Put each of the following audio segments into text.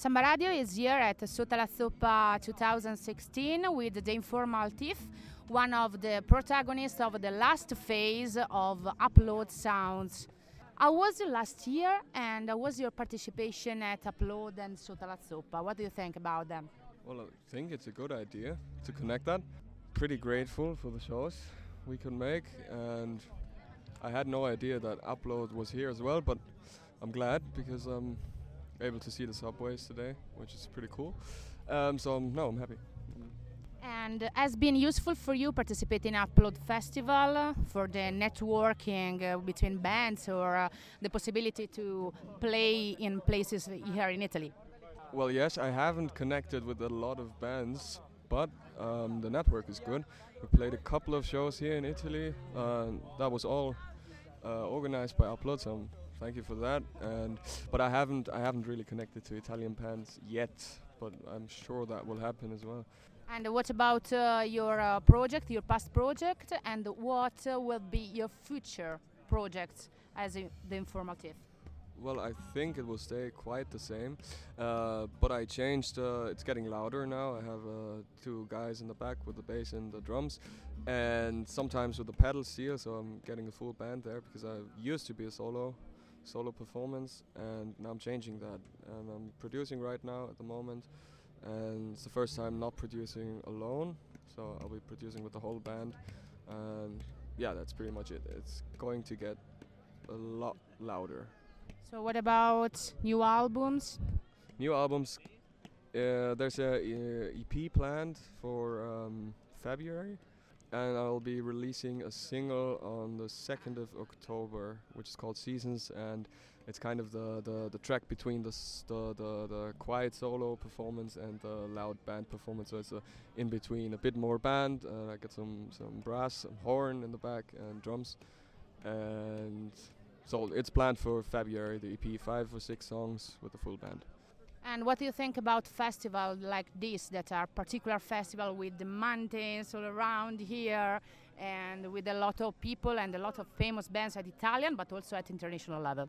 Samba Radio is here at Sotto la Zuppa 2016 with the Informal Thief, one of the protagonists of the last phase of Upload Sounds. How was last year and how was your participation at Upload and Sotto la Zuppa? What do you think about them? Well, I think it's a good idea to connect that. Pretty grateful for the shows we could make, and I had no idea that Upload was here as well, but I'm glad because I'm able to see the subways today, which is pretty cool. Um, so um, no, I'm happy. And has been useful for you participating in Upload Festival uh, for the networking uh, between bands or uh, the possibility to play in places here in Italy? Well, yes, I haven't connected with a lot of bands, but um, the network is good. We played a couple of shows here in Italy. Uh, that was all uh, organized by Upload, so thank you for that. And but I haven't I haven't really connected to Italian bands yet, but I'm sure that will happen as well. And what about uh, your uh, project, your past project, and what uh, will be your future projects as the Informal Thief? Well, I think it will stay quite the same, uh, but I changed. Uh, it's getting louder now. I have uh, two guys in the back with the bass and the drums, and sometimes with the pedal steel. So I'm getting a full band there because I used to be a solo, solo performance, and now I'm changing that. And I'm producing right now at the moment, and it's the first time not producing alone. So I'll be producing with the whole band, and yeah, that's pretty much it. It's going to get a lot louder. So what about new albums? New albums. Uh, there's a uh, EP planned for um, February, and I'll be releasing a single on the 2nd of October, which is called Seasons, and it's kind of the, the, the track between the, the, the the quiet solo performance and the loud band performance. So it's a in between, a bit more band. Uh, I got some some brass, some horn in the back, and drums, and so it's planned for February. The EP, five or six songs with the full band. And what do you think about festivals like this that are particular festival with the mountains all around here and with a lot of people and a lot of famous bands at Italian but also at international level?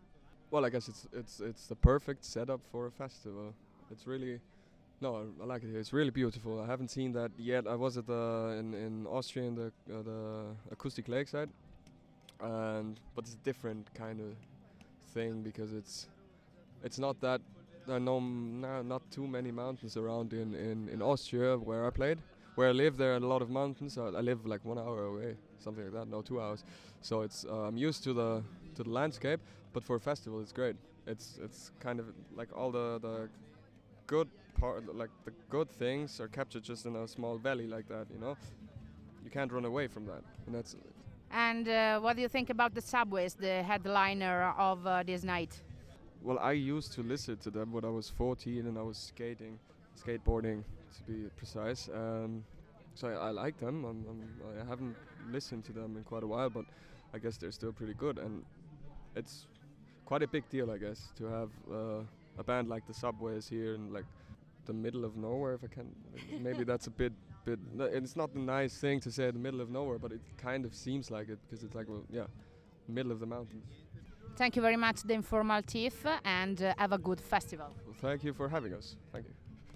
Well, I guess it's it's it's the perfect setup for a festival. It's really no, I, like it here. It's really beautiful. I haven't seen that yet. I was at the in in Austria in the uh, the acoustic lakeside, and but it's a different kind of thing because it's it's not that there are no, no not too many mountains around in, in in Austria where I played. Where I live, there are a lot of mountains. Uh, I live like one hour away, something like that. No, two hours. So it's uh, I'm used to the to the landscape, but for a festival, it's great. It's it's kind of like all the the good part, like the good things, are captured just in a small valley like that. You know, you can't run away from that, and that's And uh, what do you think about the subways, the headliner of uh, this night? Well. I used to listen to them when I was 14 and I was skating, skateboarding to be precise. Um, so I, I like them. I'm, I'm, I haven't listened to them in quite a while, but I guess they're still pretty good. And it's quite a big deal, I guess, to have uh, a band like the Subways here in like the middle of nowhere. If I can, maybe that's a bit, bit. It's not a nice thing to say, the middle of nowhere, but it kind of seems like it because it's like, well, yeah, middle of the mountains. Thank you very much, the Informal Thief, and uh, have a good festival. Well, thank you for having us. Thank you.